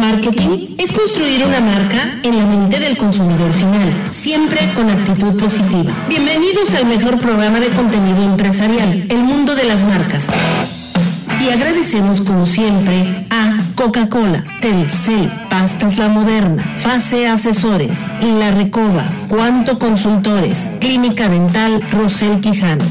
Marketing es construir una marca en la mente del consumidor final, siempre con actitud positiva. Bienvenidos al mejor programa de contenido empresarial, El Mundo de las Marcas. Y agradecemos como siempre a Coca-Cola, Telcel, Pastas La Moderna, Fase Asesores, La Recoba, Cuanto Consultores, Clínica Dental Rosel Quijano.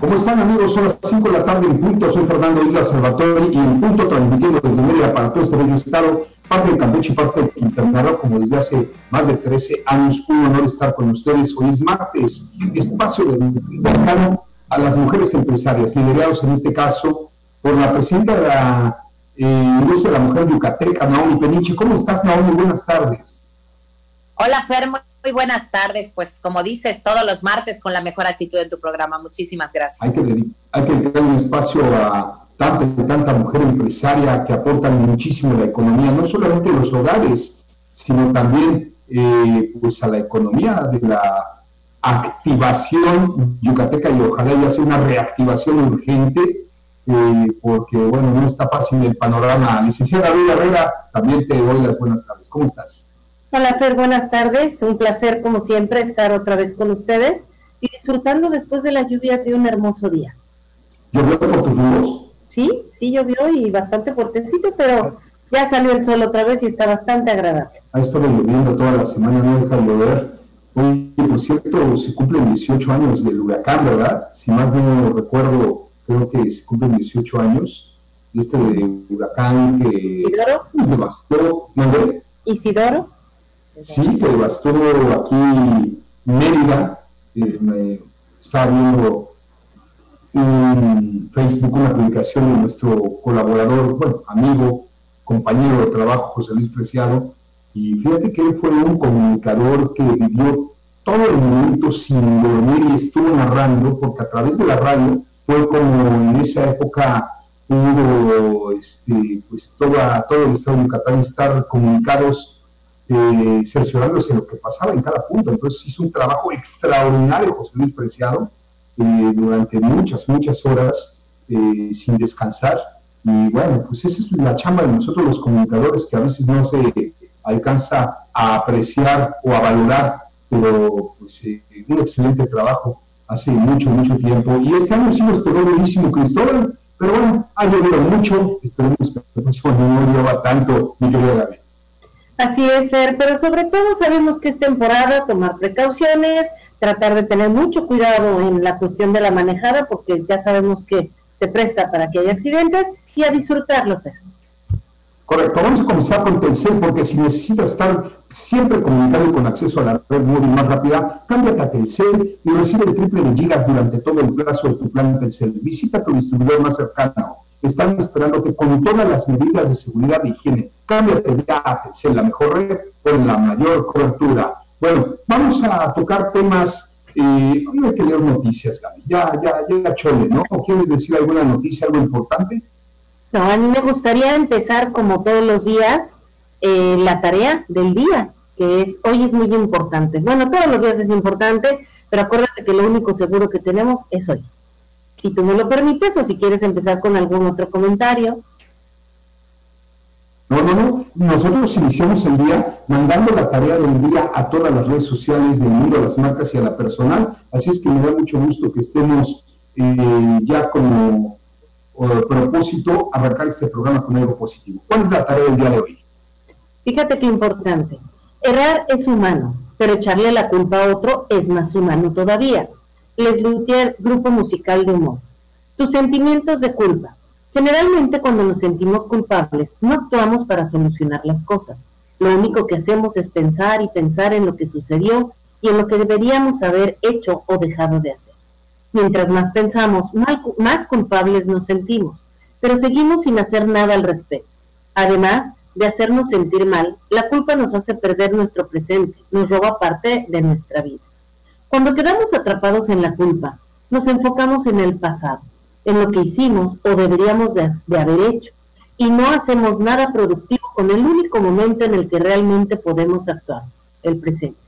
¿Cómo están amigos? Son las 5 de la tarde en punto. Soy Fernando Isla Salvatore y en punto transmitiendo desde Mérida para todo este bello estado, parte de Campeche y parte de Quintana como desde hace más de 13 años. Un honor estar con ustedes. Hoy es martes, espacio dedicado a las mujeres empresarias, liderados en este caso por la presidenta de la eh, Industria de la Mujer Yucateca, Naomi Peniche. ¿Cómo estás, Naomi? Buenas tardes. Hola, Fer, muy buenas tardes. Pues como dices, todos los martes con la mejor actitud en tu programa. Muchísimas gracias. Hay que, hay que un espacio a tanta, mujer empresaria que aportan muchísimo a la economía, no solamente los hogares, sino también eh, pues a la economía de la activación yucateca y ojalá ya sea una reactivación urgente, eh, porque bueno, no está fácil el panorama. Licenciada Luis Herrera, también te doy las buenas tardes. ¿Cómo estás? Hola Fer, buenas tardes. Un placer como siempre estar otra vez con ustedes y disfrutando después de la lluvia de un hermoso día. ¿Llovió por tus rumbos? Sí, sí llovió y bastante fuertecito, pero ya salió el sol otra vez y está bastante agradable. Ha estado lloviendo toda la semana, no deja de llover. Hoy, por cierto, se cumplen 18 años del huracán, ¿verdad? Si más no recuerdo, creo que se cumplen 18 años de este huracán que ¿Isidoro? nos devastó. ¿Isidoro? Sí, que devastó aquí Mérida. Eh, estaba viendo en Facebook una publicación de nuestro colaborador, bueno, amigo, compañero de trabajo, José Luis Preciado, y fíjate que él fue un comunicador que vivió todo el momento sin dormir y estuvo narrando, porque a través de la radio fue como en esa época hubo este, pues toda, todo el estado de Yucatán estar comunicados eh, cerciorándose de lo que pasaba en cada punto. Entonces hizo un trabajo extraordinario José Luis Preciado eh, durante muchas, muchas horas eh, sin descansar. Y bueno, pues esa es la chamba de nosotros los comunicadores que a veces no se alcanza a apreciar o a valorar, pero pues eh, un excelente trabajo hace mucho, mucho tiempo. Y este año sí nos quedó buenísimo Cristóbal, pero bueno, ha llovido mucho, esperemos que el próximo año no llueva tanto ni llueva bien. Así es, Fer, pero sobre todo sabemos que es temporada, tomar precauciones, tratar de tener mucho cuidado en la cuestión de la manejada, porque ya sabemos que se presta para que haya accidentes, y a disfrutarlo, Fer. Correcto, vamos a comenzar con Telcel, porque si necesitas estar siempre comunicado con acceso a la red móvil más rápida, cámbiate a Telcel y recibe el triple de gigas durante todo el plazo de tu plan Telcel. Visita tu distribuidor más cercano están esperándote con todas las medidas de seguridad e higiene. Cámbiate ya a la mejor red con la mayor cobertura. Bueno, vamos a tocar temas. Eh, hay que leer noticias, Gaby. Ya, ya, ya, chole, ¿no? ¿Quieres decir alguna noticia, algo importante? No, a mí me gustaría empezar, como todos los días, eh, la tarea del día, que es hoy es muy importante. Bueno, todos los días es importante, pero acuérdate que lo único seguro que tenemos es hoy si tú me lo permites o si quieres empezar con algún otro comentario. No, no, no. Nosotros iniciamos el día mandando la tarea del día a todas las redes sociales del mundo, a las marcas y a la personal. Así es que me da mucho gusto que estemos eh, ya como eh, propósito arrancar este programa con algo positivo. ¿Cuál es la tarea del día de hoy? Fíjate qué importante. Errar es humano, pero echarle la culpa a otro es más humano todavía. Les Luthier, grupo musical de humor. Tus sentimientos de culpa. Generalmente cuando nos sentimos culpables no actuamos para solucionar las cosas. Lo único que hacemos es pensar y pensar en lo que sucedió y en lo que deberíamos haber hecho o dejado de hacer. Mientras más pensamos, más culpables nos sentimos, pero seguimos sin hacer nada al respecto. Además de hacernos sentir mal, la culpa nos hace perder nuestro presente, nos roba parte de nuestra vida. Cuando quedamos atrapados en la culpa, nos enfocamos en el pasado, en lo que hicimos o deberíamos de, haber hecho, y no hacemos nada productivo con el único momento en el que realmente podemos actuar, el presente.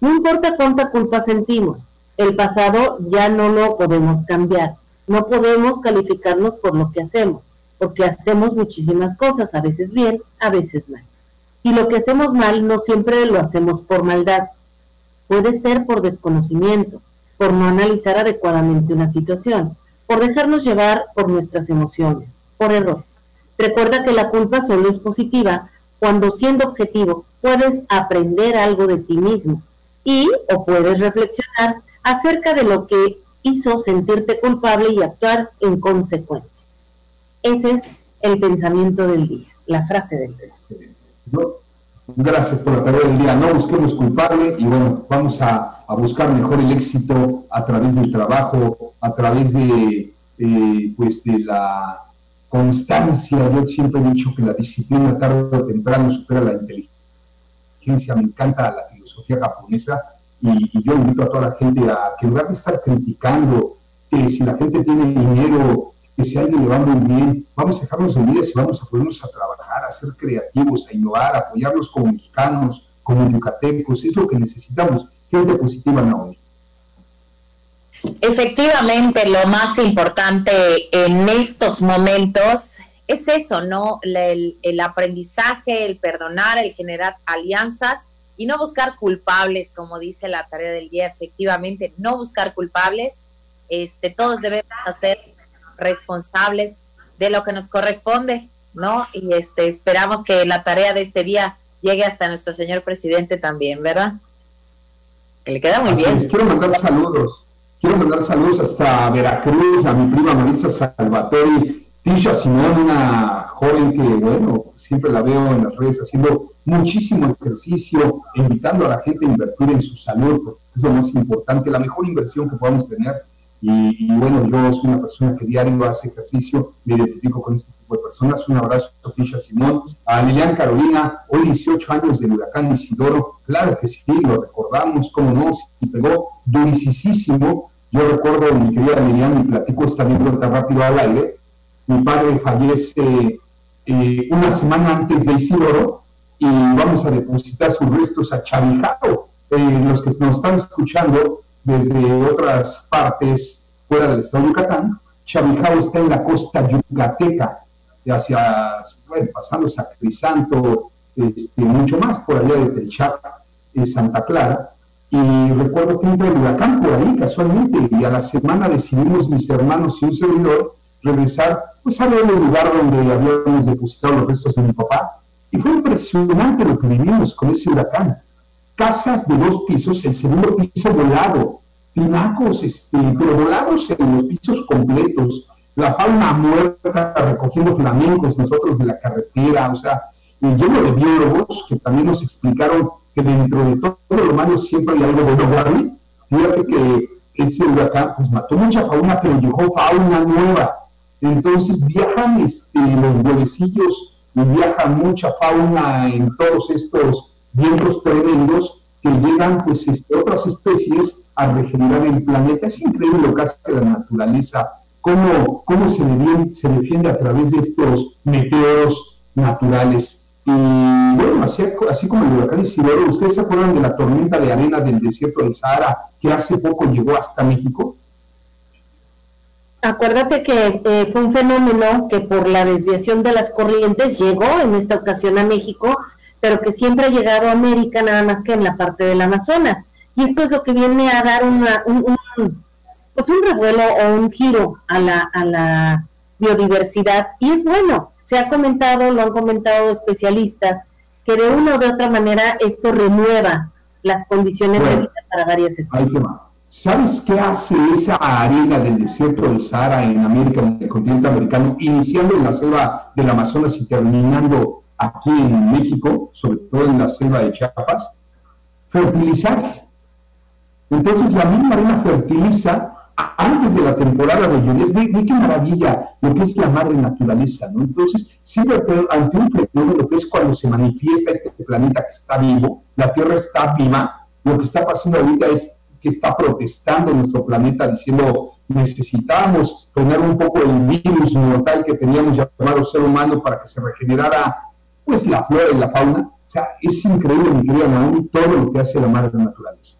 No importa cuánta culpa sentimos, el pasado ya no lo podemos cambiar, No podemos calificarnos por lo que hacemos, porque hacemos muchísimas cosas, a veces bien, a veces mal. Y lo que hacemos mal no siempre lo hacemos por maldad. Puede ser por desconocimiento, por no analizar adecuadamente una situación, por dejarnos llevar por nuestras emociones, por error. Recuerda que la culpa solo es positiva cuando siendo objetivo puedes aprender algo de ti mismo y o puedes reflexionar acerca de lo que hizo sentirte culpable y actuar en consecuencia. Ese es el pensamiento del día, la frase del día. Gracias por la tarea del día. No busquemos culpable y bueno, vamos a, buscar mejor el éxito a través del trabajo, a través de, pues de la constancia. Yo siempre he dicho que la disciplina tarde o temprano supera la inteligencia. Me encanta la filosofía japonesa y, yo invito a toda la gente a que en lugar de estar criticando que si la gente tiene dinero, que si alguien le va muy bien, vamos a dejarnos de vidas y vamos a ponernos a trabajar, a ser creativos, a innovar, a apoyarnos como mexicanos, como yucatecos. Es lo que necesitamos. Gente positiva, Naomi. Efectivamente, lo más importante en estos momentos es eso, ¿no? El, el, aprendizaje, el perdonar, el generar alianzas y no buscar culpables, como dice la tarea del día, efectivamente, no buscar culpables. Este, todos debemos ser responsables de lo que nos corresponde, ¿no? Y este, esperamos que la tarea de este día llegue hasta nuestro señor presidente también, ¿verdad? Que le queda muy bien. Quiero mandar saludos Quiero mandar saludos hasta Veracruz, a mi prima Maritza Salvatore, Tisha Simón, una joven que, bueno, siempre la veo en las redes haciendo muchísimo ejercicio, invitando a la gente a invertir en su salud, porque es lo más importante, la mejor inversión que podamos tener. Y, bueno, yo soy una persona que diario hace ejercicio, me identifico con este tipo de personas. Un abrazo a Tisha Simón, a Lilian Carolina, hoy 18 años del huracán Isidoro, claro que sí, lo recordamos, cómo no, y pegó durisísimo yo recuerdo, mi querida Lilian, y platico esta anécdota rápido al aire, mi padre fallece eh, una semana antes de Isidoro y vamos a depositar sus restos a Chavijao. Eh, los que nos están escuchando desde otras partes fuera del estado de Yucatán, Chavijao está en la costa yucateca, hacia, bueno, pasando Sacrisanto, este, mucho más por allá de Telchac, Santa Clara, y recuerdo que entra el huracán por ahí casualmente y a la semana decidimos mis hermanos y un servidor regresar pues a ver el lugar donde habíamos depositado los restos de mi papá y fue impresionante lo que vivimos con ese huracán. Casas de dos pisos, el segundo piso volado, pinacos, este, pero volados en los pisos completos, la fauna muerta recogiendo flamencos nosotros de la carretera, o sea, lleno de biólogos que también nos explicaron que dentro de todo lo malo siempre hay algo bueno, Warren. Fíjate que ese huracán pues mató mucha fauna, pero llegó fauna nueva. Entonces viajan este, los huevecillos y viaja mucha fauna en todos estos vientos tremendos que llegan pues este, otras especies a regenerar el planeta. Es increíble lo que la naturaleza, cómo, cómo se, defiende, se defiende a través de estos meteoros naturales. Y bueno, así, como el huracán Isidoro, ¿ustedes se acuerdan de la tormenta de arena del desierto del Sahara que hace poco llegó hasta México? Acuérdate que eh, fue un fenómeno que por la desviación de las corrientes llegó en esta ocasión a México, pero que siempre ha llegado a América nada más que en la parte del Amazonas. Y esto es lo que viene a dar una, un, pues un revuelo o un giro a la, a la biodiversidad. Y es bueno, se ha comentado, lo han comentado especialistas, que de una u de otra manera esto renueva las condiciones de vida para varias especies. ¿Sabes qué hace esa arena del desierto del Sahara en América, en el continente americano, iniciando en la selva del Amazonas y terminando aquí en México, sobre todo en la selva de Chiapas? Fertilizar. Entonces la misma arena fertiliza antes de la temporada de lluvias, ve, qué maravilla lo que es la madre naturaleza. Entonces, siempre ante un fenómeno que es cuando se manifiesta este planeta que está vivo, la Tierra está viva, lo que está pasando ahorita es que está protestando nuestro planeta diciendo necesitamos poner un poco el virus mortal que teníamos llamado ser humano para que se regenerara pues la flora y la fauna. O sea, es increíble, mi querida Naomi, todo lo que hace la madre naturaleza.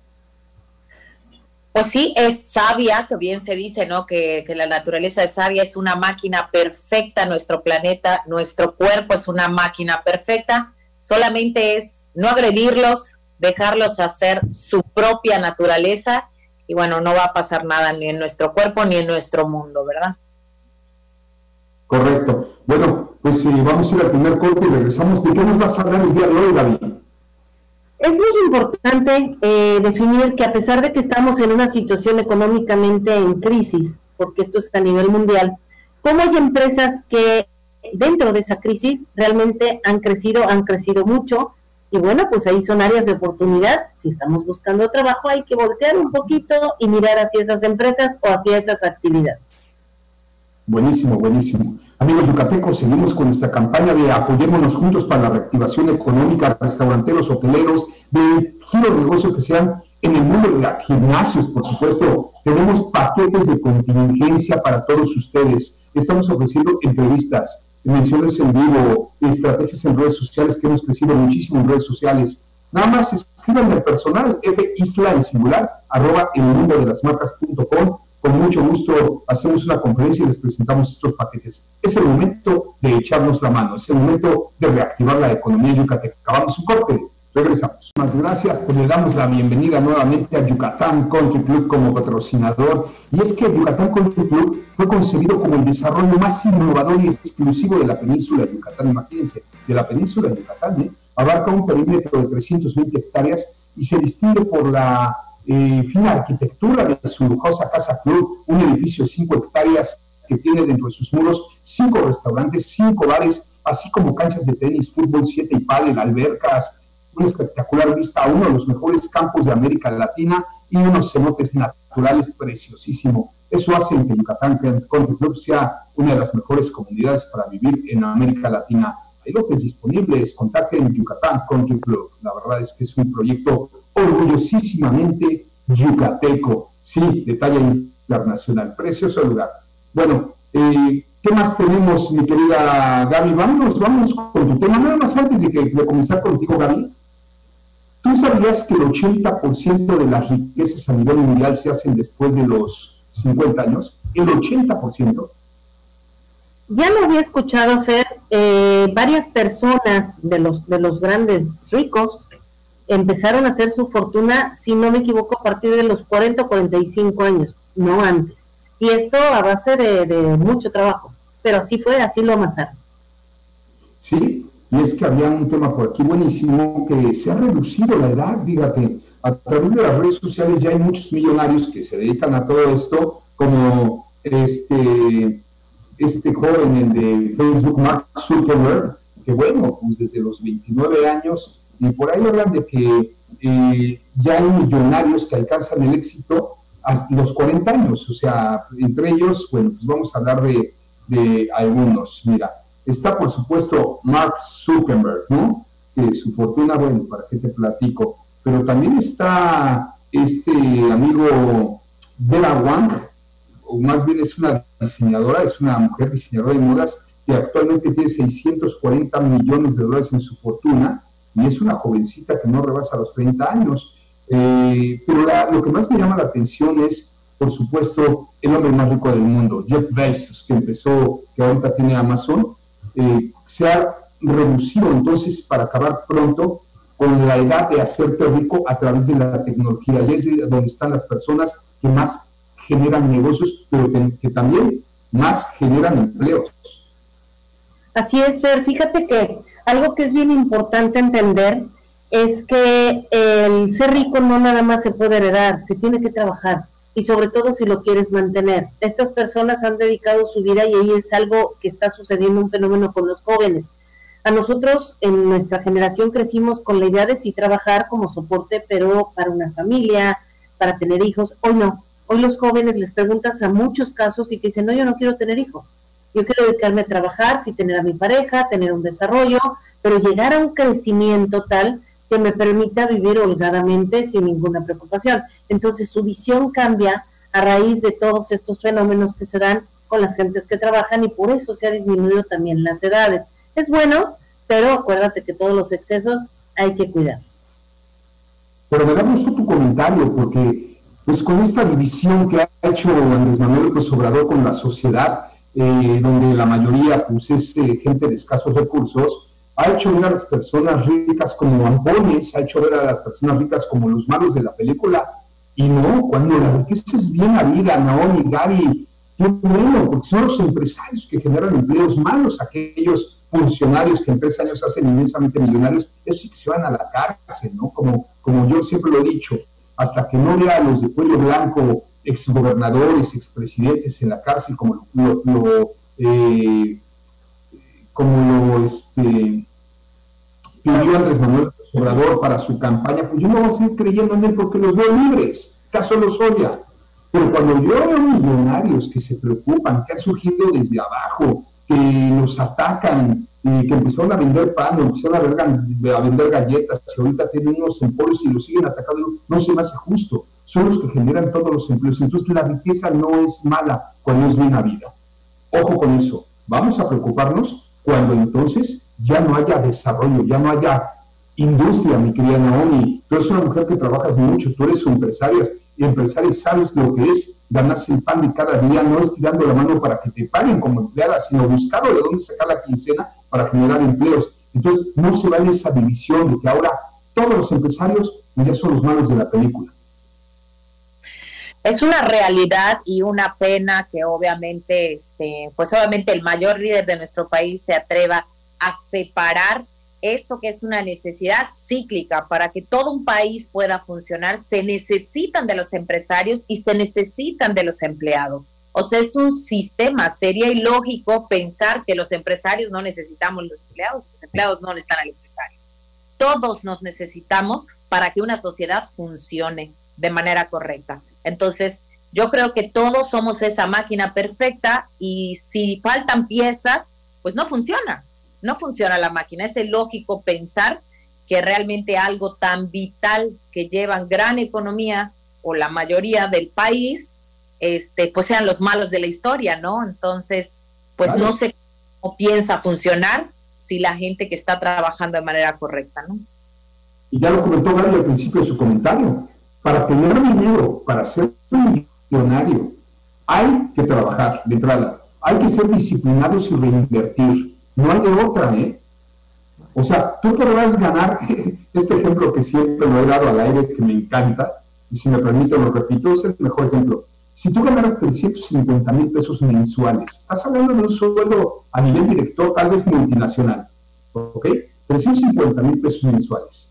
Pues sí, es sabia, que bien se dice, ¿no? Que, que, la naturaleza es sabia, es una máquina perfecta, nuestro planeta, nuestro cuerpo es una máquina perfecta, solamente es no agredirlos, dejarlos hacer su propia naturaleza y bueno, no va a pasar nada ni en nuestro cuerpo ni en nuestro mundo, ¿verdad? Correcto. Bueno, pues sí, vamos a ir al primer corte y regresamos. ¿De qué nos vas a hablar el día de hoy, David? Es muy importante eh, definir que a pesar de que estamos en una situación económicamente en crisis, porque esto es a nivel mundial, cómo hay empresas que dentro de esa crisis realmente han crecido, han crecido mucho, y bueno, pues ahí son áreas de oportunidad. Si estamos buscando trabajo, hay que voltear un poquito y mirar hacia esas empresas o hacia esas actividades. Buenísimo, buenísimo. Amigos yucatecos, seguimos con nuestra campaña de apoyémonos juntos para la reactivación económica, restauranteros, hoteleros, de giro de negocio que sean en el mundo de los gimnasios, por supuesto. Tenemos paquetes de contingencia para todos ustedes. Estamos ofreciendo entrevistas, menciones en vivo, estrategias en redes sociales que hemos crecido muchísimo en redes sociales. Nada más escríbanme al personal, fisla en singular, arroba el mundo de las marcas.com con mucho gusto hacemos una conferencia y les presentamos estos paquetes. Es el momento de echarnos la mano, es el momento de reactivar la economía yucateca. Acabamos un corte, regresamos. Muchas gracias, pues le damos la bienvenida nuevamente a Yucatán Country Club como patrocinador. Y es que Yucatán Country Club fue concebido como el desarrollo más innovador y exclusivo de la península de Yucatán. Imagínense, de la península de Yucatán, ¿eh? abarca un perímetro de 320 hectáreas y se distingue por la eh, fina arquitectura de su lujosa Casa Club, un edificio de 5 hectáreas que tiene dentro de sus muros cinco restaurantes, cinco bares, así como canchas de tenis, fútbol 7 y pádel, albercas, una espectacular vista a uno de los mejores campos de América Latina y unos cenotes naturales preciosísimo. Eso hace que Yucatán Country Club sea una de las mejores comunidades para vivir en América Latina. Hay lotes disponibles, contacten Yucatán Country Club. La verdad es que es un proyecto orgullosísimamente yucateco, sí, de talla internacional, precioso lugar. Bueno, eh, ¿qué más tenemos, mi querida Gaby? Vámonos, vamos con tu tema. Nada más antes de, que, de comenzar contigo, Gaby. ¿Tú sabías que el 80% de las riquezas a nivel mundial se hacen después de los 50 años? El 80%. Ya lo había escuchado, Fer, eh, varias personas de los, de los grandes ricos empezaron a hacer su fortuna, si no me equivoco, a partir de los 40 o 45 años, no antes. Y esto a base de, mucho trabajo, pero así fue, así lo amasaron. Sí, y es que había un tema por aquí buenísimo que se ha reducido la edad, fíjate, a través de las redes sociales ya hay muchos millonarios que se dedican a todo esto, como este, este joven, el de Facebook, Mark Zuckerberg, que bueno, pues desde los 29 años y por ahí hablan de que eh, ya hay millonarios que alcanzan el éxito hasta los 40 años, o sea, entre ellos, bueno, pues vamos a hablar de, de algunos. Mira, está por supuesto Mark Zuckerberg, ¿no? Que su fortuna, bueno, ¿para qué te platico? Pero también está este amigo Vera Wang, o más bien es una diseñadora, es una mujer diseñadora de modas que actualmente tiene 640 millones de dólares en su fortuna y es una jovencita que no rebasa los 30 años. Eh, pero lo que más me llama la atención es, por supuesto, el hombre más rico del mundo, Jeff Bezos, que empezó, que ahorita tiene Amazon, eh, se ha reducido entonces para acabar pronto con la edad de hacerte rico a través de la tecnología. Y es donde están las personas que más generan negocios, pero que, también más generan empleos. Así es, Fer. Fíjate que algo que es bien importante entender es que el ser rico no nada más se puede heredar, se tiene que trabajar y sobre todo si lo quieres mantener. Estas personas han dedicado su vida y ahí es algo que está sucediendo un fenómeno con los jóvenes. A nosotros en nuestra generación crecimos con la idea de sí trabajar como soporte, pero para una familia, para tener hijos. Hoy no. Hoy los jóvenes les preguntas a muchos casos y te dicen, no, yo no quiero tener hijos yo quiero dedicarme a trabajar, sí tener a mi pareja, tener un desarrollo, pero llegar a un crecimiento tal que me permita vivir holgadamente sin ninguna preocupación. Entonces su visión cambia a raíz de todos estos fenómenos que se dan con las gentes que trabajan y por eso se ha disminuido también las edades. Es bueno, pero acuérdate que todos los excesos hay que cuidarlos. Pero me da gusto tu comentario porque pues con esta división que ha hecho Andrés Manuel López Obrador con la sociedad, eh, donde la mayoría pues, es eh, gente de escasos recursos, ha hecho ver a las personas ricas como ampones, ha hecho ver a las personas ricas como los malos de la película, y no, cuando la riqueza es bien vida, Naomi, Gaby, qué bueno, porque son los empresarios que generan empleos malos, aquellos funcionarios que en tres años hacen inmensamente millonarios, esos sí que se van a la cárcel, ¿no? Como, como yo siempre lo he dicho, hasta que no vea a los de cuello blanco, exgobernadores, expresidentes en la cárcel, como lo, eh, como lo este, pidió Andrés Manuel Obrador para su campaña, pues yo no voy a seguir creyendo en él porque los veo libres, caso los oya. Pero cuando yo veo millonarios que se preocupan, que han surgido desde abajo, que los atacan, y que empezaron a vender pan, empezaron a, ver, a vender galletas, y ahorita tienen unos emporios y los siguen atacando, no se me hace justo. Son los que generan todos los empleos. Entonces la riqueza no es mala cuando es bien vida. Ojo con eso. Vamos a preocuparnos cuando entonces ya no haya desarrollo, ya no haya industria, mi querida Naomi. Tú eres una mujer que trabajas mucho, tú eres empresaria, empresaria sabes lo que es ganarse el pan de cada día, no es tirando la mano para que te paguen como empleada, sino buscando de dónde sacar la quincena para generar empleos. Entonces, no se vale esa división de que ahora todos los empresarios ya son los malos de la película. Es una realidad y una pena que obviamente, este, pues obviamente el mayor líder de nuestro país se atreva a separar esto que es una necesidad cíclica para que todo un país pueda funcionar, se necesitan de los empresarios y se necesitan de los empleados. O sea, es un sistema, sería ilógico pensar que los empresarios no necesitamos los empleados, los empleados no necesitan al empresario. Todos nos necesitamos para que una sociedad funcione de manera correcta. Entonces, yo creo que todos somos esa máquina perfecta y si faltan piezas, pues no funciona no funciona la máquina. Es lógico pensar que realmente algo tan vital que llevan gran economía o la mayoría del país, este, pues sean los malos de la historia, ¿no? Entonces, pues no sé cómo piensa funcionar si la gente que está trabajando de manera correcta, ¿no? Y ya lo comentó Gary al principio de su comentario, para tener dinero, para ser millonario, hay que trabajar de entrada, hay que ser disciplinados y reinvertir. No hay de otra, ¿eh? O sea, tú podrás ganar, este ejemplo que siempre lo he dado al aire, que me encanta, y si me permite lo repito, es el mejor ejemplo. Si tú ganaras 350 mil pesos mensuales, estás hablando de un sueldo a nivel director, tal vez multinacional, ¿ok? 350 mil pesos mensuales.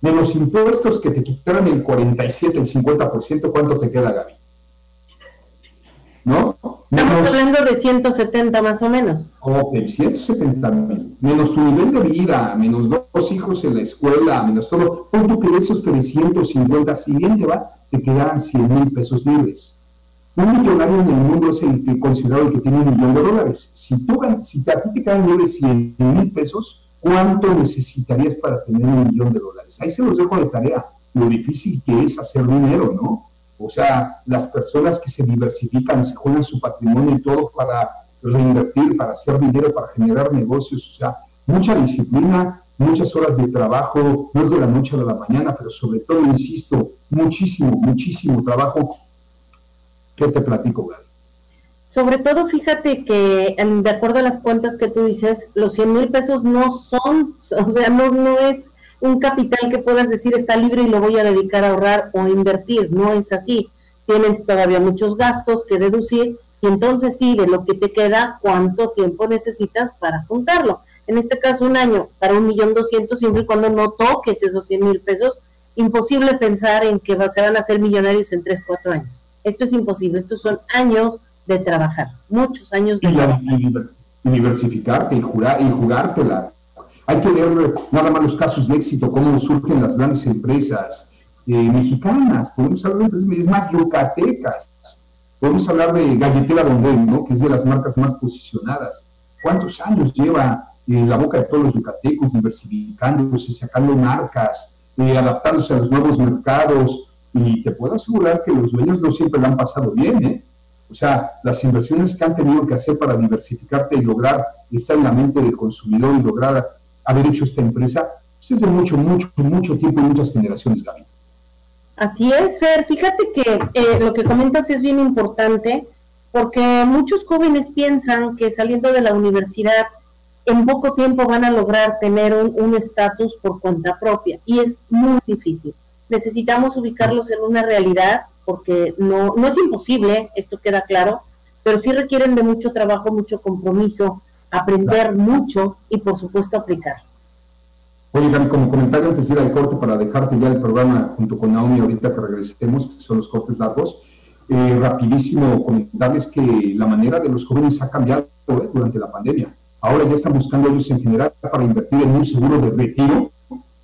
De los impuestos que te quitaran el 47, el 50%, ¿cuánto te queda, Gaby? ¿No? Estamos hablando de 170 más o menos. Ok, 170 mil. Menos tu nivel de vida, menos dos hijos en la escuela, menos todo. Pon que de esos 350, si bien te va, te quedan 100 mil pesos libres. Un millonario en el mundo es el que considerado el que tiene un millón de dólares. Si, tú, si a ti te quedan libres 100 mil pesos, ¿cuánto necesitarías para tener un millón de dólares? Ahí se los dejo de tarea. Lo difícil que es hacer dinero, ¿no? O sea, las personas que se diversifican, se juegan su patrimonio y todo para reinvertir, para hacer dinero, para generar negocios, o sea, mucha disciplina, muchas horas de trabajo, no es de la noche a la mañana, pero sobre todo, insisto, muchísimo, muchísimo trabajo. ¿Qué te platico, Gary? Sobre todo, fíjate que de acuerdo a las cuentas que tú dices, los 100 mil pesos no son, o sea, no, no es un capital que puedas decir está libre y lo voy a dedicar a ahorrar o a invertir. No es así. Tienes todavía muchos gastos que deducir y entonces sí, de lo que te queda, cuánto tiempo necesitas para juntarlo. En este caso, un año para un millón doscientos, siempre y cuando no toques esos cien mil pesos, imposible pensar en que se van a ser millonarios en tres, cuatro años. Esto es imposible. Estos son años de trabajar, muchos años de y trabajar. diversificarte y, jugar, y jugártela hay que ver nada más los casos de éxito, cómo surgen las grandes empresas eh, mexicanas, podemos hablar de empresas más yucatecas, podemos hablar de Galletera Dondel, ¿no? que es de las marcas más posicionadas. ¿Cuántos años lleva eh, la boca de todos los yucatecos diversificándose, sacando marcas, eh, adaptándose a los nuevos mercados? Y te puedo asegurar que los dueños no siempre lo han pasado bien, ¿eh? O sea, las inversiones que han tenido que hacer para diversificarte y lograr estar en la mente del consumidor y lograr haber hecho esta empresa pues es de mucho, mucho, mucho tiempo y muchas generaciones, Gaby. Así es, Fer. Fíjate que eh, lo que comentas es bien importante porque muchos jóvenes piensan que saliendo de la universidad en poco tiempo van a lograr tener un estatus por cuenta propia y es muy difícil. Necesitamos ubicarlos en una realidad porque no, no es imposible, esto queda claro, pero sí requieren de mucho trabajo, mucho compromiso, aprender mucho y por supuesto aplicar. Oye, como comentario antes de ir al corte para dejarte ya el programa junto con Naomi ahorita que regresemos, que son los cortes largos, eh, rapidísimo comentarles que la manera de los jóvenes ha cambiado eh, durante la pandemia. Ahora ya están buscando ellos en general para invertir en un seguro de retiro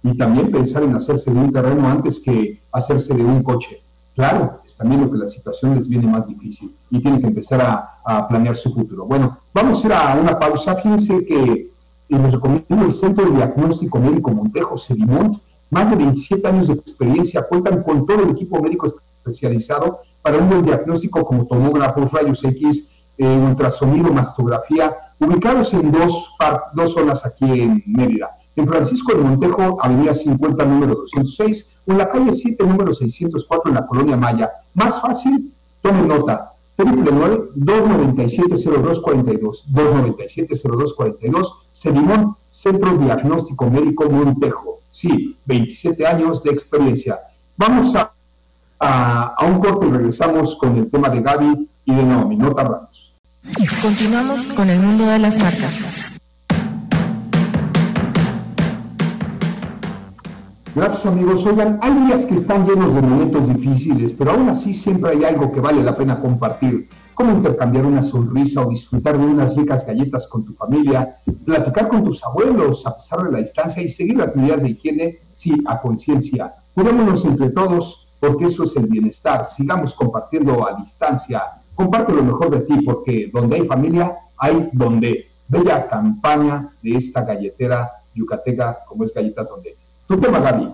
y también pensar en hacerse de un terreno antes que hacerse de un coche. Claro, también lo que la situación les viene más difícil y tienen que empezar a, planear su futuro. Bueno, vamos a ir a una pausa. Fíjense que les recomiendo el Centro de Diagnóstico Médico Montejo Sedimont. Más de 27 años de experiencia, cuentan con todo el equipo médico especializado para un buen diagnóstico como tomógrafos, rayos X, eh, ultrasonido, mastografía, ubicados en dos, dos zonas aquí en Mérida en Francisco de Montejo, Avenida 50, número 206, o en la calle 7, número 604, en la Colonia Maya. Más fácil, tome nota, triple 297-0242, 297-0242, Sedimón, Centro Diagnóstico Médico Montejo. Sí, 27 años de experiencia. Vamos a, a, un corte y regresamos con el tema de Gaby y de Naomi, no tardamos. Continuamos con el mundo de las marcas. Gracias amigos. Oigan, hay días que están llenos de momentos difíciles, pero aún así siempre hay algo que vale la pena compartir, como intercambiar una sonrisa o disfrutar de unas ricas galletas con tu familia, platicar con tus abuelos a pesar de la distancia y seguir las medidas de higiene, sí, a conciencia. Cuidémonos entre todos, porque eso es el bienestar. Sigamos compartiendo a distancia. Comparte lo mejor de ti, porque donde hay familia, hay donde. Bella campaña de esta galletera yucateca, como es Galletas Donde. Tu tema, Gaby.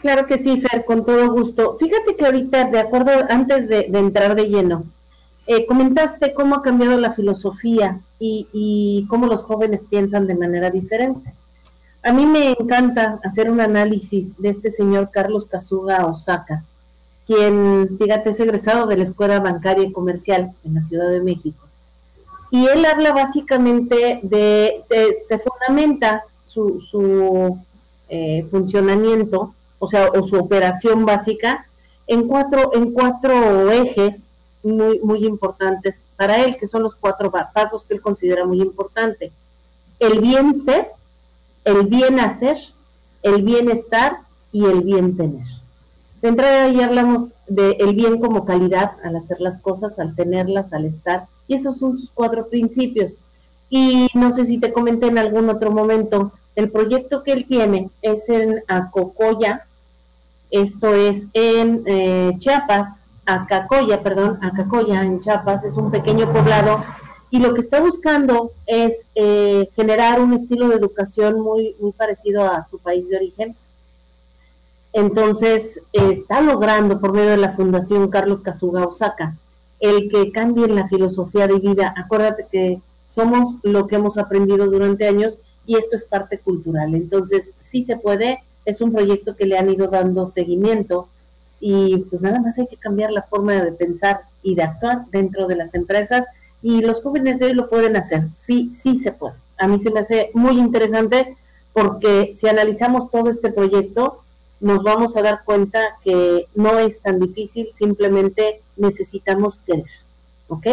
Claro que sí, Fer, con todo gusto. Fíjate que ahorita, de acuerdo, antes de, entrar de lleno, eh, comentaste cómo ha cambiado la filosofía y, cómo los jóvenes piensan de manera diferente. A mí me encanta hacer un análisis de este señor Carlos Kazuga Osaka, quien, fíjate, es egresado de la Escuela Bancaria y Comercial en la Ciudad de México. Y él habla básicamente de, se fundamenta su eh, funcionamiento, o sea, o su operación básica, en cuatro, en cuatro ejes muy, muy importantes para él, que son los cuatro pasos que él considera muy importante. El bien ser, el bien hacer, el bienestar y el bien tener. De entrada ahí hablamos del el bien como calidad al hacer las cosas, al tenerlas, al estar, y esos son sus cuatro principios. Y no sé si te comenté en algún otro momento, el proyecto que él tiene es en Acocoya, esto es en eh, Chiapas, Acacoya, perdón, Acacoya en Chiapas, es un pequeño poblado y lo que está buscando es eh, generar un estilo de educación muy, muy parecido a su país de origen. Entonces, está logrando por medio de la Fundación Carlos Kazuga Osaka el que cambie la filosofía de vida. Acuérdate que somos lo que hemos aprendido durante años y esto es parte cultural. Entonces, sí se puede, es un proyecto que le han ido dando seguimiento y pues nada más hay que cambiar la forma de pensar y de actuar dentro de las empresas y los jóvenes de hoy lo pueden hacer, sí, sí se puede. A mí se me hace muy interesante porque si analizamos todo este proyecto, nos vamos a dar cuenta que no es tan difícil, simplemente necesitamos querer, ¿ok?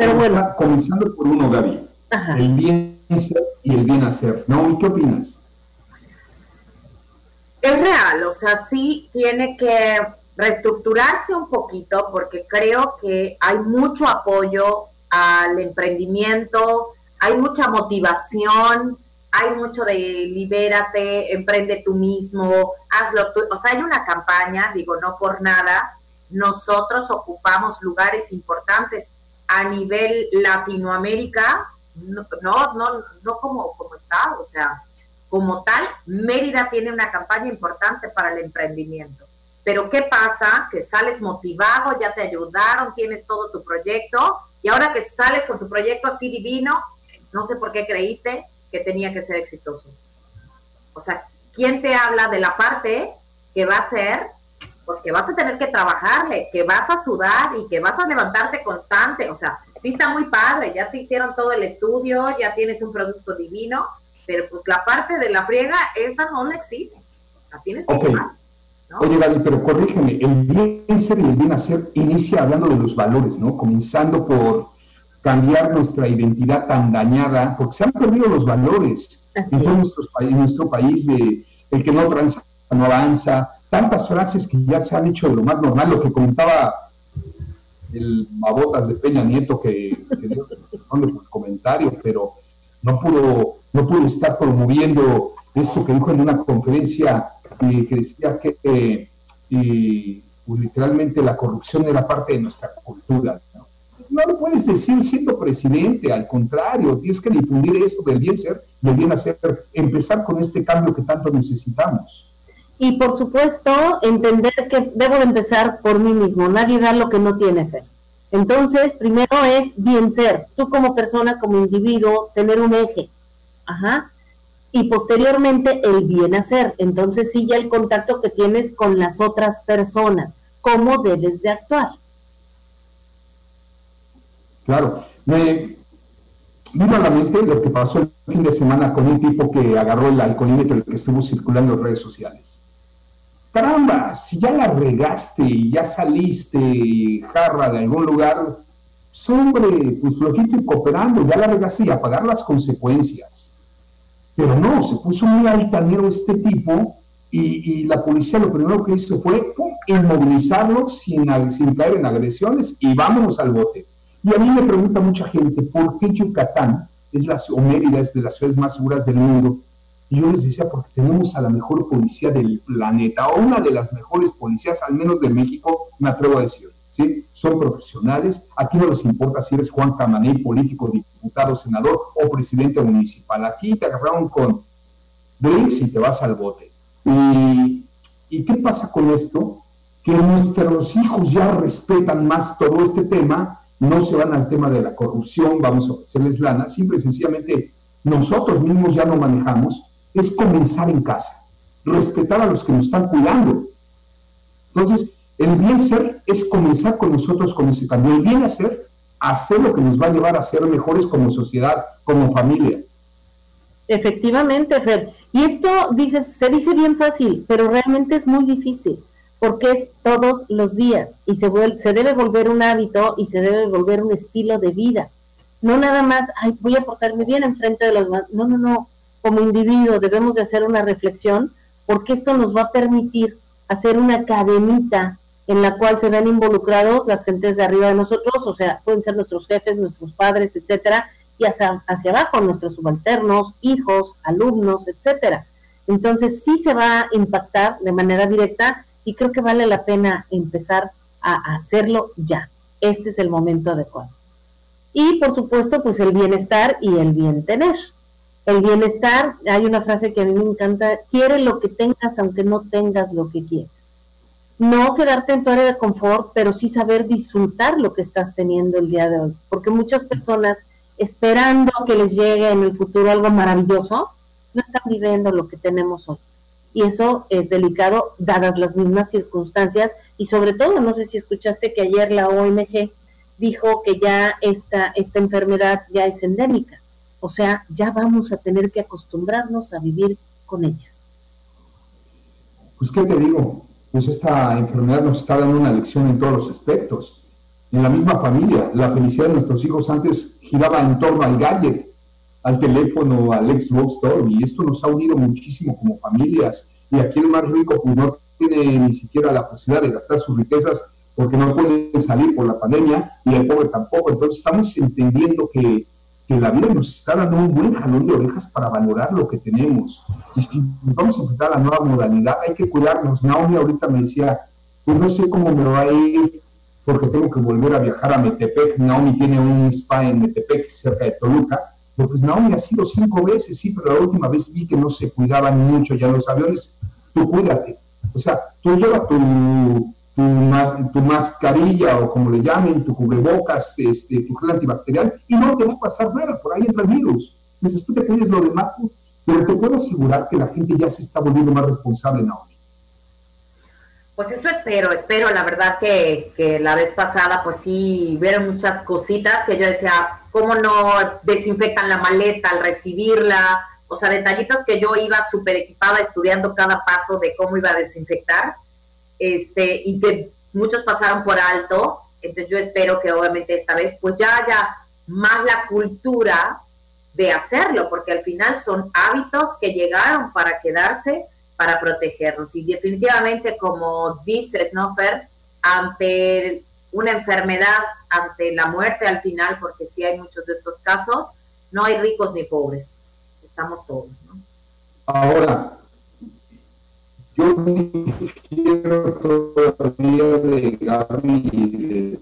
Pero bueno. Comenzando por uno, Gaby. El bien ser y el bien hacer. ¿No? ¿Y qué opinas? Es real, o sea, sí tiene que reestructurarse un poquito porque creo que hay mucho apoyo al emprendimiento, hay mucha motivación, hay mucho de libérate, emprende tú mismo, hazlo tú. O sea, hay una campaña, digo, no por nada, nosotros ocupamos lugares importantes a nivel Latinoamérica no, no, no, no como, como Estado, o sea, como tal, Mérida tiene una campaña importante para el emprendimiento. Pero ¿qué pasa? Que sales motivado, ya te ayudaron, tienes todo tu proyecto y ahora que sales con tu proyecto así divino, no sé por qué creíste que tenía que ser exitoso. O sea, ¿quién te habla de la parte que va a ser pues que vas a tener que trabajarle, que vas a sudar y que vas a levantarte constante. O sea, sí está muy padre, ya te hicieron todo el estudio, ya tienes un producto divino, pero pues la parte de la friega, esa no la exiges. O sea, tienes que Oye, Gaby, pero corrígeme, el bien ser y el bien hacer inicia hablando de los valores, ¿no? Comenzando por cambiar nuestra identidad tan dañada, porque se han perdido los valores en todo nuestro, nuestro país, de el que no transa no avanza, tantas frases que ya se han hecho de lo más normal, lo que comentaba el Mabotas de Peña Nieto, que, que dio el comentario, pero no pudo, no pudo estar promoviendo esto que dijo en una conferencia eh, que decía que eh, pues, literalmente la corrupción era parte de nuestra cultura. ¿no? lo puedes decir siendo presidente, al contrario, tienes que difundir eso del bien ser y bien hacer, empezar con este cambio que tanto necesitamos. Y por supuesto, entender que debo de empezar por mí mismo, nadie da lo que no tiene fe. Entonces, primero es bien ser, tú como persona, como individuo, tener un eje. Ajá. Y posteriormente el bien hacer. Entonces, sí, ya el contacto que tienes con las otras personas, cómo debes de actuar. Claro, me vino a la mente lo que pasó el fin de semana con un tipo que agarró el alcoholímetro que estuvo circulando en redes sociales. Caramba, si ya la regaste y ya saliste jarra de algún lugar, pues hombre, pues flojito y cooperando, ya la regaste y a pagar las consecuencias. Pero no, se puso muy altanero este tipo y, la policía lo primero que hizo fue inmovilizarlo sin, sin caer en agresiones y vámonos al bote. Y a mí me pregunta mucha gente, ¿por qué Yucatán es la, o de las ciudades más seguras del mundo? Y yo les decía, porque tenemos a la mejor policía del planeta, o una de las mejores policías, al menos de México, me atrevo a decir. ¿sí? Son profesionales, aquí no les importa si eres Juan Camaney, político, diputado, senador o presidente municipal. Aquí te agarraron con drinks y te vas al bote. ¿Y, ¿Y qué pasa con esto? Que nuestros hijos ya respetan más todo este tema no se van al tema de la corrupción, vamos a ofrecerles lana, simple y sencillamente nosotros mismos ya no manejamos, es comenzar en casa, respetar a los que nos están cuidando. Entonces, el bien ser es comenzar con nosotros con ese cambio. El bien hacer, hacer lo que nos va a llevar a ser mejores como sociedad, como familia. Efectivamente, Fer. Y esto dices, se dice bien fácil, pero realmente es muy difícil porque es todos los días y se, se debe volver un hábito y se debe volver un estilo de vida. No nada más, ay, voy a portarme bien enfrente de los. No, no, no. Como individuo debemos de hacer una reflexión porque esto nos va a permitir hacer una cadenita en la cual se ven involucrados las gentes de arriba de nosotros, o sea, pueden ser nuestros jefes, nuestros padres, etcétera, y hacia, hacia abajo nuestros subalternos, hijos, alumnos, etcétera. Entonces sí se va a impactar de manera directa y creo que vale la pena empezar a hacerlo ya. Este es el momento adecuado. Y por supuesto, pues el bienestar y el bien tener. El bienestar, hay una frase que a mí me encanta, quiere lo que tengas aunque no tengas lo que quieres. No quedarte en tu área de confort, pero sí saber disfrutar lo que estás teniendo el día de hoy. Porque muchas personas, esperando que les llegue en el futuro algo maravilloso, no están viviendo lo que tenemos hoy y eso es delicado dadas las mismas circunstancias y sobre todo, no sé si escuchaste que ayer la OMG dijo que ya esta, esta enfermedad ya es endémica, o sea, ya vamos a tener que acostumbrarnos a vivir con ella. Pues, ¿qué te digo? Pues esta enfermedad nos está dando una lección en todos los aspectos. En la misma familia, la felicidad de nuestros hijos antes giraba en torno al gadget, al teléfono, al Xbox, todo, y esto nos ha unido muchísimo como familias. Y aquí el más rico pues, no tiene ni siquiera la posibilidad de gastar sus riquezas porque no puede salir por la pandemia y el pobre tampoco. Entonces estamos entendiendo que, que la vida nos está dando un buen jalón de orejas para valorar lo que tenemos. Y si vamos a enfrentar la nueva modalidad, hay que cuidarnos. Naomi ahorita me decía, pues no sé cómo me va a ir porque tengo que volver a viajar a Metepec. Naomi tiene un spa en Metepec, cerca de Toluca pues Naomi ha sido cinco veces, sí, pero la última vez vi que no se cuidaban mucho ya los aviones, tú cuídate. O sea, tú llevas tu, tu, mascarilla o como le llamen, tu cubrebocas, este, tu gel antibacterial y no te va a pasar nada, por ahí entra el virus. Entonces tú te cuides lo demás, pero te puedo asegurar que la gente ya se está volviendo más responsable, Naomi. Pues eso espero, espero, la verdad que, que la vez pasada pues sí vieron muchas cositas que yo decía, ¿cómo no desinfectan la maleta al recibirla? O sea, detallitos que yo iba súper equipada estudiando cada paso de cómo iba a desinfectar, este, y que muchos pasaron por alto, entonces yo espero que obviamente esta vez pues ya haya más la cultura de hacerlo, porque al final son hábitos que llegaron para quedarse, para protegernos. Y definitivamente, como dices, ¿no, Fer? Ante una enfermedad, ante la muerte al final, porque sí hay muchos de estos casos, no hay ricos ni pobres, estamos todos, ¿no? Ahora, yo quiero todavía de Gaby y de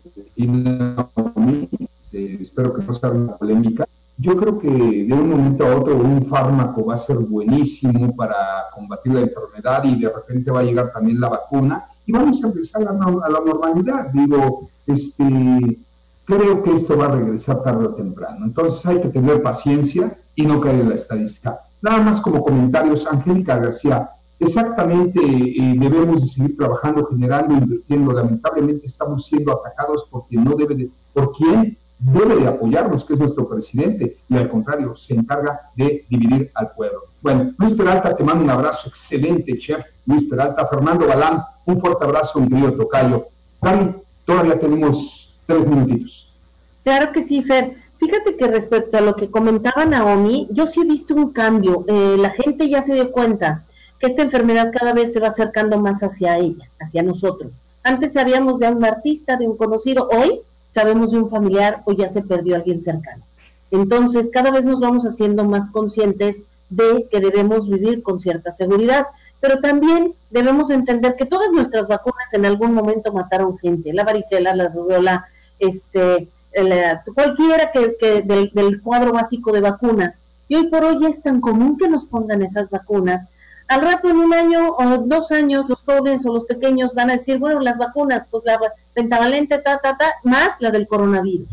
espero que no sea una polémica. Yo creo que de un momento a otro un fármaco va a ser buenísimo para combatir la enfermedad y de repente va a llegar también la vacuna y vamos a empezar a, a la normalidad. Digo, este, creo que esto va a regresar tarde o temprano. Entonces hay que tener paciencia y no caer en la estadística. Nada más como comentarios, Angélica García, exactamente eh, debemos de seguir trabajando, generando, invirtiendo. Lamentablemente estamos siendo atacados por quien no debe de, por quien debe de apoyarnos, que es nuestro presidente, y al contrario, se encarga de dividir al pueblo. Bueno, Luis Peralta, te mando un abrazo, excelente chef, Luis Peralta, Fernando Balán, un fuerte abrazo, mi querido Tocayo. Cari, todavía tenemos tres minutitos. Claro que sí, Fer. Fíjate que respecto a lo que comentaba Naomi, yo sí he visto un cambio. Eh, la gente ya se dio cuenta que esta enfermedad cada vez se va acercando más hacia ella, hacia nosotros. Antes sabíamos de un artista, de un conocido, hoy sabemos de un familiar o ya se perdió alguien cercano. Entonces, cada vez nos vamos haciendo más conscientes de que debemos vivir con cierta seguridad, pero también debemos entender que todas nuestras vacunas en algún momento mataron gente, la varicela, la rubiola, este, cualquiera que, del, del cuadro básico de vacunas. Y hoy por hoy es tan común que nos pongan esas vacunas al rato en un año o dos años los jóvenes o los pequeños van a decir, bueno, las vacunas, pues la pentavalente, ta, ta, ta, más la del coronavirus.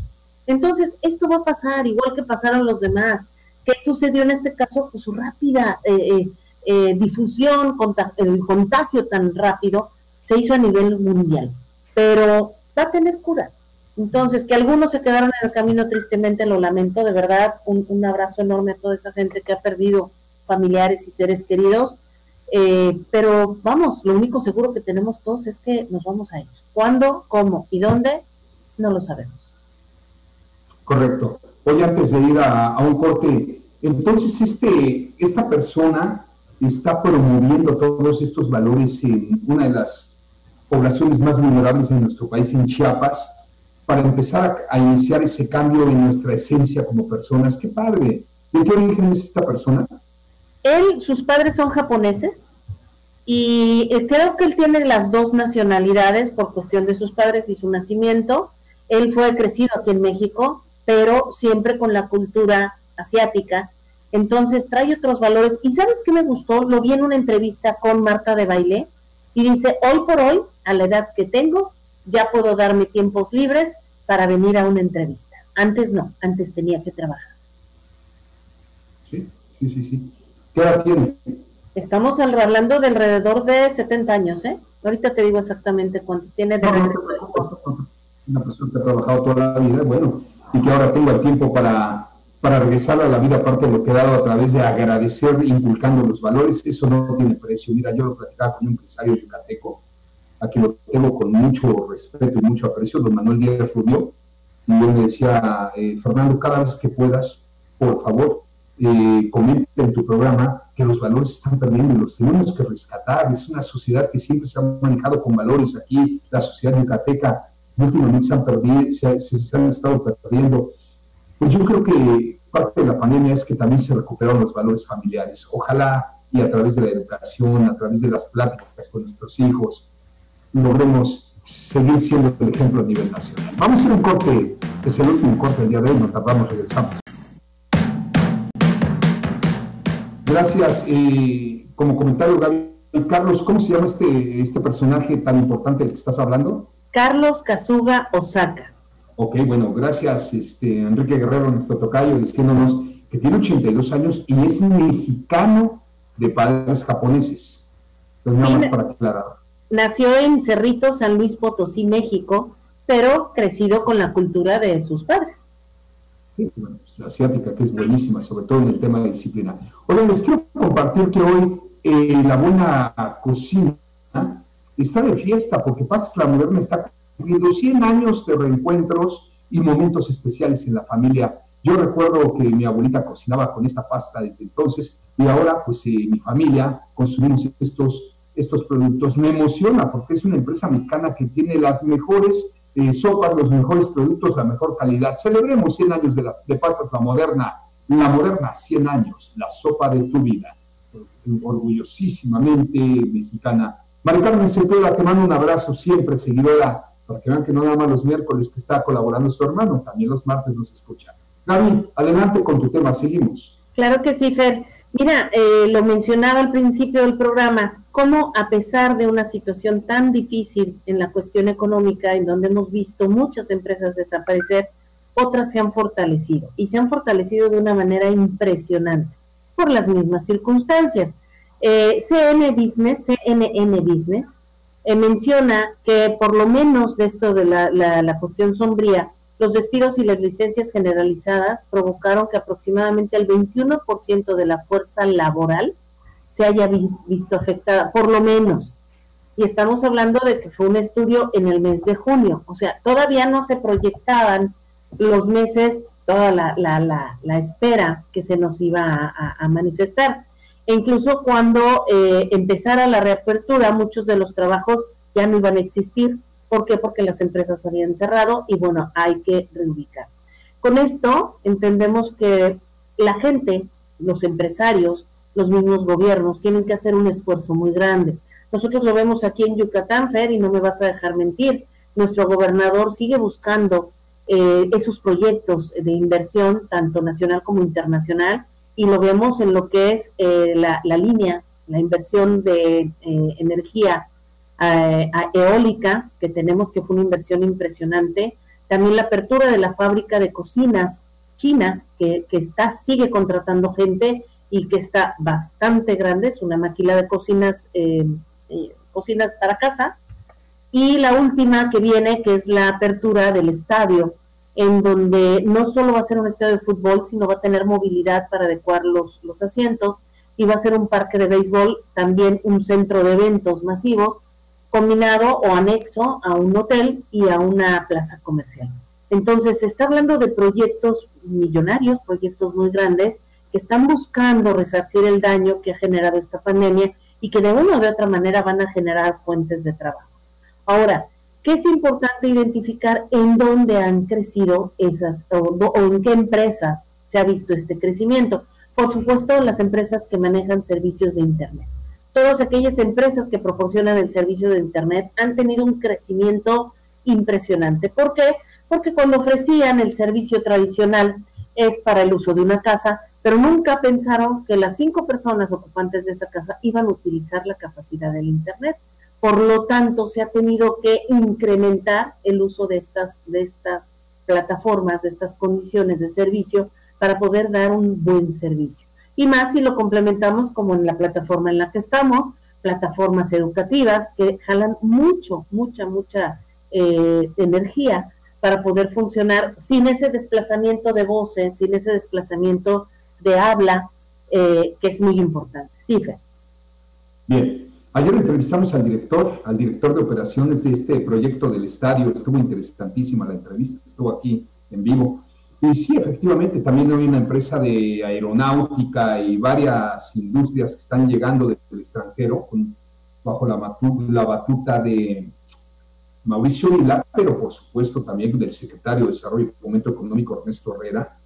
Entonces, esto va a pasar igual que pasaron los demás. ¿Qué sucedió en este caso? Pues su rápida eh, eh, eh, difusión, el contagio tan rápido se hizo a nivel mundial, pero va a tener cura. Entonces, que algunos se quedaron en el camino, tristemente lo lamento, de verdad, un, un abrazo enorme a toda esa gente que ha perdido familiares y seres queridos, eh, pero vamos, lo único seguro que tenemos todos es que nos vamos a ir. ¿Cuándo, cómo y dónde? No lo sabemos. Correcto. Hoy antes de ir a, un corte, entonces este, esta persona está promoviendo todos estos valores en una de las poblaciones más vulnerables en nuestro país, en Chiapas, para empezar a, a iniciar ese cambio en nuestra esencia como personas. ¡Qué padre! ¿De qué origen es esta persona? Él, sus padres son japoneses y eh, creo que él tiene las dos nacionalidades por cuestión de sus padres y su nacimiento. Él fue crecido aquí en México, pero siempre con la cultura asiática. Entonces trae otros valores. ¿Y sabes qué me gustó? Lo vi en una entrevista con Marta de Baile y dice, hoy por hoy, a la edad que tengo, ya puedo darme tiempos libres para venir a una entrevista. Antes no, antes tenía que trabajar. Sí, sí, sí, sí. ¿Qué edad tiene? Estamos hablando de alrededor de 70 años, ¿eh? Ahorita te digo exactamente cuántos tiene de Una persona que ha trabajado toda la vida, bueno, y que ahora tenga el tiempo para, para regresar a la vida, aparte de lo que ha dado a través de agradecer, inculcando los valores, eso no tiene precio. Mira, yo lo platicaba con un empresario yucateco, a quien lo tengo con mucho respeto y mucho aprecio, don Manuel Díaz Rubio, y yo le decía, eh, Fernando, cada vez que puedas, por favor, eh, comenta en tu programa que los valores están perdiendo y los tenemos que rescatar. Es una sociedad que siempre se ha manejado con valores aquí, la sociedad yucateca, últimamente se han, perdido, se, han estado perdiendo. Pues yo creo que parte de la pandemia es que también se recuperaron los valores familiares. Ojalá y a través de la educación, a través de las pláticas con nuestros hijos, logremos seguir siendo el ejemplo a nivel nacional. Vamos a hacer un corte, es el último corte del día de hoy, no tardamos, regresamos. Gracias. Eh, como comentario, Gaby, Carlos, ¿cómo se llama este, este personaje tan importante del que estás hablando? Carlos Kazuga Osaka. Ok, bueno, gracias, este, Enrique Guerrero, nuestro tocayo, diciéndonos que tiene 82 años y es mexicano de padres japoneses. Entonces, nada más para aclarar. Nació en Cerrito, San Luis Potosí, México, pero crecido con la cultura de sus padres. Sí, bueno, pues, asiática, que es buenísima, sobre todo en el tema de disciplina. Oigan, les quiero compartir que hoy eh, la buena cocina está de fiesta, porque Pastas la Moderna está cumpliendo 100 años de reencuentros y momentos especiales en la familia. Yo recuerdo que mi abuelita cocinaba con esta pasta desde entonces y ahora pues eh, mi familia consumimos estos, estos productos. Me emociona porque es una empresa mexicana que tiene las mejores eh, sopas, los mejores productos, la mejor calidad. Celebremos 100 años de, la, de pastas La Moderna, La Moderna 100 años, la sopa de tu vida. Orgullosísimamente mexicana. Mari Carmen Cepeda, te mando un abrazo siempre, seguidora, para que vean que no nada más los miércoles que está colaborando su hermano, también los martes nos escucha. Gaby, adelante con tu tema, seguimos. Claro que sí, Fer. Mira, eh, lo mencionaba al principio del programa, cómo a pesar de una situación tan difícil en la cuestión económica, en donde hemos visto muchas empresas desaparecer, otras se han fortalecido y se han fortalecido de una manera impresionante por las mismas circunstancias. Eh, CN Business, CNN Business, eh, menciona que por lo menos de esto de la, la cuestión sombría, los despidos y las licencias generalizadas provocaron que aproximadamente el 21% de la fuerza laboral se haya visto afectada, por lo menos. Y estamos hablando de que fue un estudio en el mes de junio, o sea, todavía no se proyectaban los meses, toda la, la, la, espera que se nos iba a, manifestar. E incluso cuando eh, empezara la reapertura, muchos de los trabajos ya no iban a existir ¿Por qué? Porque las empresas habían cerrado y bueno, hay que reubicar. Con esto entendemos que la gente, los empresarios, los mismos gobiernos tienen que hacer un esfuerzo muy grande. Nosotros lo vemos aquí en Yucatán, Fer, y no me vas a dejar mentir. Nuestro gobernador sigue buscando eh, esos proyectos de inversión, tanto nacional como internacional, y lo vemos en lo que es eh, la, línea, la inversión de eh, energía eólica, que tenemos que fue una inversión impresionante, también la apertura de la fábrica de cocinas china, que, está, sigue contratando gente y que está bastante grande, es una máquina de cocinas, eh, eh, cocinas para casa. Y la última que viene, que es la apertura del estadio, en donde no solo va a ser un estadio de fútbol, sino va a tener movilidad para adecuar los, los asientos y va a ser un parque de béisbol, también un centro de eventos masivos combinado o anexo a un hotel y a una plaza comercial. Entonces, se está hablando de proyectos millonarios, proyectos muy grandes, que están buscando resarcir el daño que ha generado esta pandemia y que de una u otra manera van a generar fuentes de trabajo. Ahora, ¿qué es importante identificar en dónde han crecido esas o en qué empresas se ha visto este crecimiento? Por supuesto, las empresas que manejan servicios de Internet todas aquellas empresas que proporcionan el servicio de Internet han tenido un crecimiento impresionante. ¿Por qué? Porque cuando ofrecían el servicio tradicional es para el uso de una casa, pero nunca pensaron que las cinco personas ocupantes de esa casa iban a utilizar la capacidad del Internet. Por lo tanto, se ha tenido que incrementar el uso de estas, de estas plataformas, de estas condiciones de servicio para poder dar un buen servicio y más si lo complementamos como en la plataforma en la que estamos, plataformas educativas que jalan mucho, mucha, mucha eh, energía para poder funcionar sin ese desplazamiento de voces, sin ese desplazamiento de habla, eh, que es muy importante. Sí, Bien, ayer entrevistamos al director, al director de operaciones de este proyecto del estadio, estuvo interesantísima la entrevista, estuvo aquí en vivo. Y sí, efectivamente, también hay una empresa de aeronáutica y varias industrias que están llegando del extranjero bajo la, batuta de Mauricio Vila, pero por supuesto también del secretario de Desarrollo y Fomento Económico Ernesto Herrera.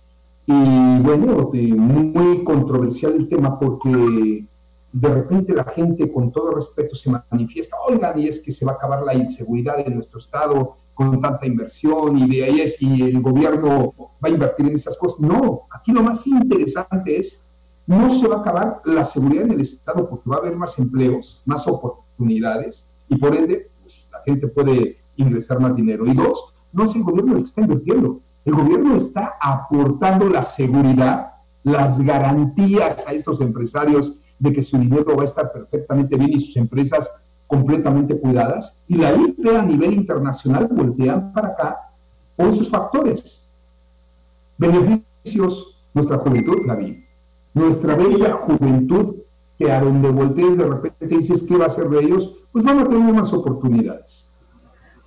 Y bueno, muy controversial el tema porque de repente la gente con todo respeto se manifiesta, oigan, y es que se va a acabar la inseguridad en nuestro estado, con tanta inversión y de ahí es si el gobierno va a invertir en esas cosas. No, aquí lo más interesante es, no se va a acabar la seguridad en el Estado porque va a haber más empleos, más oportunidades y por ende pues, la gente puede ingresar más dinero. Y dos, no es el gobierno el que está invirtiendo, el gobierno está aportando la seguridad, las garantías a estos empresarios de que su dinero va a estar perfectamente bien y sus empresas completamente cuidadas y la IP a nivel internacional voltean para acá por esos factores. Beneficios, nuestra juventud, Gaby. Nuestra bella juventud que a donde voltees de repente dices qué va a ser de ellos, pues van a tener más oportunidades.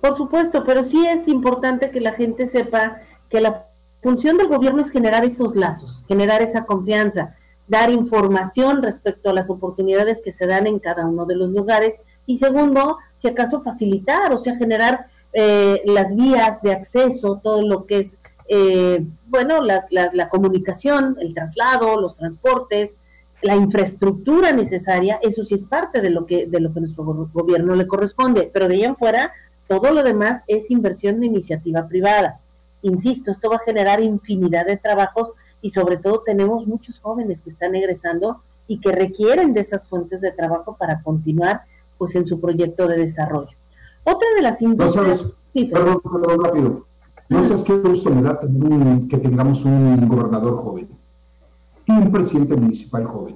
Por supuesto, pero sí es importante que la gente sepa que la función del gobierno es generar esos lazos, generar esa confianza, dar información respecto a las oportunidades que se dan en cada uno de los lugares y segundo, si acaso facilitar, o sea, generar eh, las vías de acceso, todo lo que es, eh, bueno, las, la comunicación, el traslado, los transportes, la infraestructura necesaria, eso sí es parte de lo que, de lo que nuestro gobierno le corresponde, pero de ahí en fuera, todo lo demás es inversión de iniciativa privada. Insisto, esto va a generar infinidad de trabajos y sobre todo tenemos muchos jóvenes que están egresando y que requieren de esas fuentes de trabajo para continuar pues en su proyecto de desarrollo. Otra de las industrias... No perdón, perdón, rápido. No sabes qué gusto me da que tengamos un gobernador joven y un presidente municipal joven.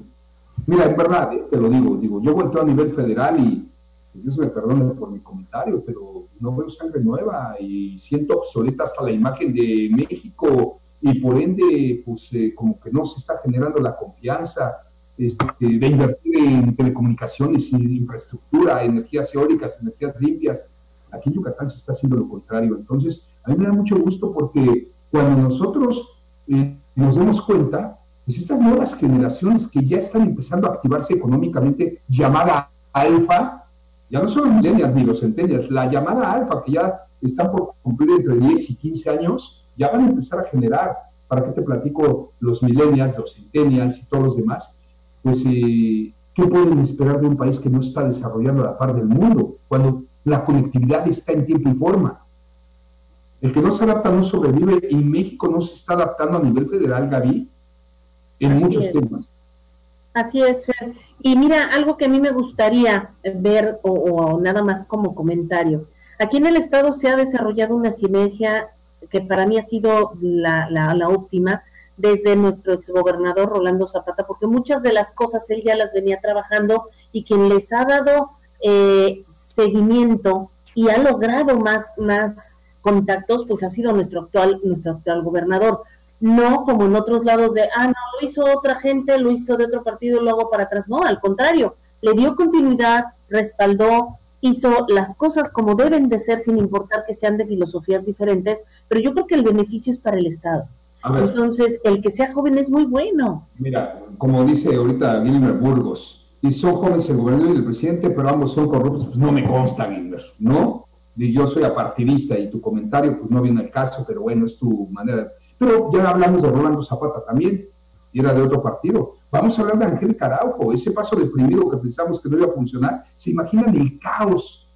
Mira, en verdad, eh, te lo digo, digo, yo vuelto a nivel federal y Dios me perdone por mi comentario, pero no veo sangre nueva y siento obsoleta hasta la imagen de México y por ende, pues eh, como que no se está generando la confianza este, de invertir en telecomunicaciones y infraestructura, energías eólicas, energías limpias. Aquí en Yucatán se está haciendo lo contrario. Entonces, a mí me da mucho gusto porque cuando nosotros eh, nos damos cuenta, pues estas nuevas generaciones que ya están empezando a activarse económicamente, llamada alfa, ya no son millennials ni los centennials, la llamada alfa, que ya están por cumplir entre 10 y 15 años, ya van a empezar a generar, ¿para qué te platico los millennials, los centennials y todos los demás? Pues, eh, ¿qué pueden esperar de un país que no está desarrollando a la par del mundo, cuando la conectividad está en tiempo y forma? El que no se adapta no sobrevive y México no se está adaptando a nivel federal, Gaby, en muchos temas. Así es, Fer. Y mira, algo que a mí me gustaría ver o, nada más como comentario. Aquí en el Estado se ha desarrollado una sinergia que para mí ha sido la, la, óptima desde nuestro exgobernador Rolando Zapata, porque muchas de las cosas él ya las venía trabajando y quien les ha dado eh, seguimiento y ha logrado más, más contactos, pues ha sido nuestro actual, nuestro actual gobernador no como en otros lados de, ah, no, lo hizo otra gente, lo hizo de otro partido, lo hago para atrás. No, al contrario, le dio continuidad, respaldó, hizo las cosas como deben de ser sin importar que sean de filosofías diferentes, pero yo creo que el beneficio es para el Estado. Entonces, el que sea joven es muy bueno. Mira, como dice ahorita Gilmer Burgos, y son jóvenes el gobernador y el presidente, pero ambos son corruptos, pues no me consta, Gilmer, ¿no? Y yo soy apartidista y tu comentario pues no viene al caso, pero bueno, es tu manera pero ya hablamos de Rolando Zapata también, y era de otro partido. Vamos a hablar de Ángel Caraujo, ese paso deprimido que pensamos que no iba a funcionar. ¿Se imaginan el caos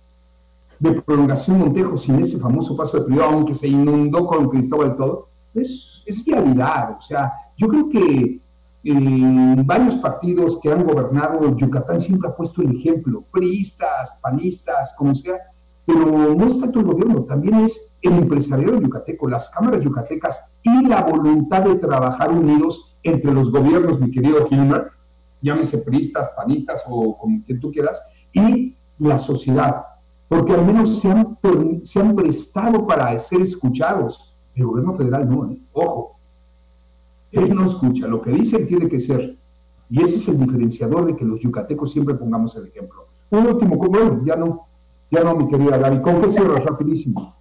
de prolongación Montejo sin ese famoso paso deprimido, aunque se inundó con Cristóbal todo? Es, es vialidad, o sea, yo creo que eh, varios partidos que han gobernado Yucatán siempre ha puesto el ejemplo, priistas, panistas, como sea, pero no es tanto el gobierno, también es el empresariado yucateco, las cámaras yucatecas y la voluntad de trabajar unidos entre los gobiernos, mi querido Hilmer, llámese priistas, panistas o como quien tú quieras, y la sociedad, porque al menos se han, se han prestado para ser escuchados. El gobierno federal no, ¿eh? ojo, él no escucha, lo que dice tiene que ser. Y ese es el diferenciador de que los yucatecos siempre pongamos el ejemplo. Un último, bueno, ya no, ya no, mi querida Gaby, ¿con qué cierras rapidísimo?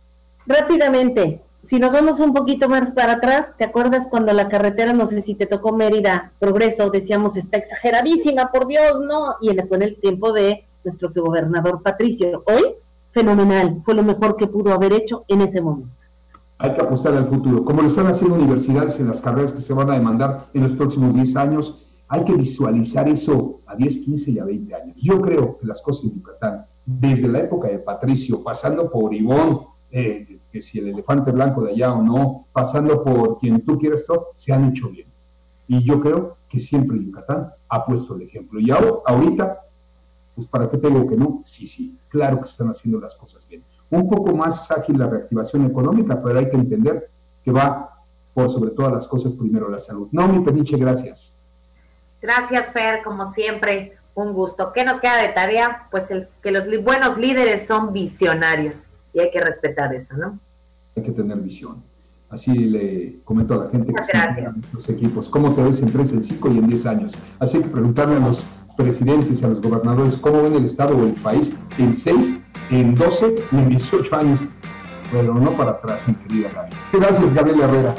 Rápidamente, si nos vamos un poquito más para atrás, ¿te acuerdas cuando la carretera, no sé si te tocó Mérida, Progreso, decíamos está exageradísima, por Dios, no? Y en el tiempo de nuestro gobernador Patricio. Hoy, fenomenal, fue lo mejor que pudo haber hecho en ese momento. Hay que apostar al futuro. Como lo están haciendo universidades en las carreras que se van a demandar en los próximos 10 años, hay que visualizar eso a 10, 15 y a 20 años. Yo creo que las cosas en Yucatán, desde la época de Patricio, pasando por Ivón, eh, que si el elefante blanco de allá o no, pasando por quien tú quieras, todo, se han hecho bien. Y yo creo que siempre Yucatán ha puesto el ejemplo. Y ahora, ahorita, pues para qué tengo que no, sí, sí, claro que están haciendo las cosas bien. Un poco más ágil la reactivación económica, pero hay que entender que va por sobre todas las cosas primero la salud. No, mi pediche, gracias. Gracias, Fer, como siempre Un gusto. ¿Qué nos queda de tarea? Pues el, que los buenos líderes son visionarios y hay que respetar eso, ¿no? Hay que tener visión. Así le comento a la gente que gracias. los equipos. ¿Cómo te ves en 3, en 5 y en 10 años? Así que preguntarle a los presidentes y a los gobernadores cómo ven el Estado o el país en 6, en 12 y en 18 años. Pero no para atrás, mi querida Gaby. Gracias, Gabriela Herrera.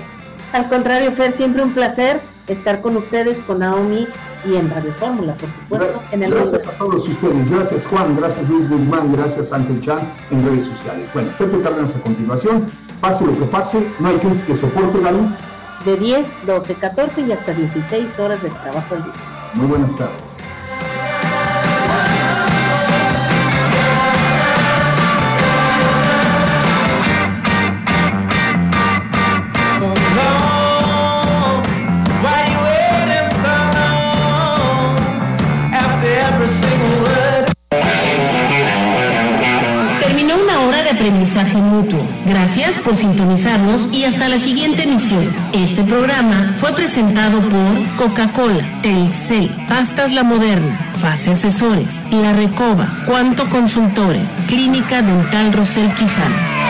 Al contrario, Fer, siempre un placer estar con ustedes, con Naomi y en Radio Fórmula, por supuesto. en el gracias a todos ustedes. Gracias, Juan. Gracias, Luis Guzmán. Gracias, Ángel Chan en redes sociales. Bueno, Pepe Cárdenas a continuación. Pase lo que pase, no hay crisis que soporte, Gaby. De 10, 12, 14 y hasta 16 horas de trabajo al día. Muy buenas tardes. Aprendizaje mutuo. Gracias por sintonizarnos y hasta la siguiente emisión. Este programa fue presentado por Coca-Cola, Telcel, Pastas La Moderna, Fase Asesores, La Recoba, Cuanto Consultores, Clínica Dental Rosel Quijano.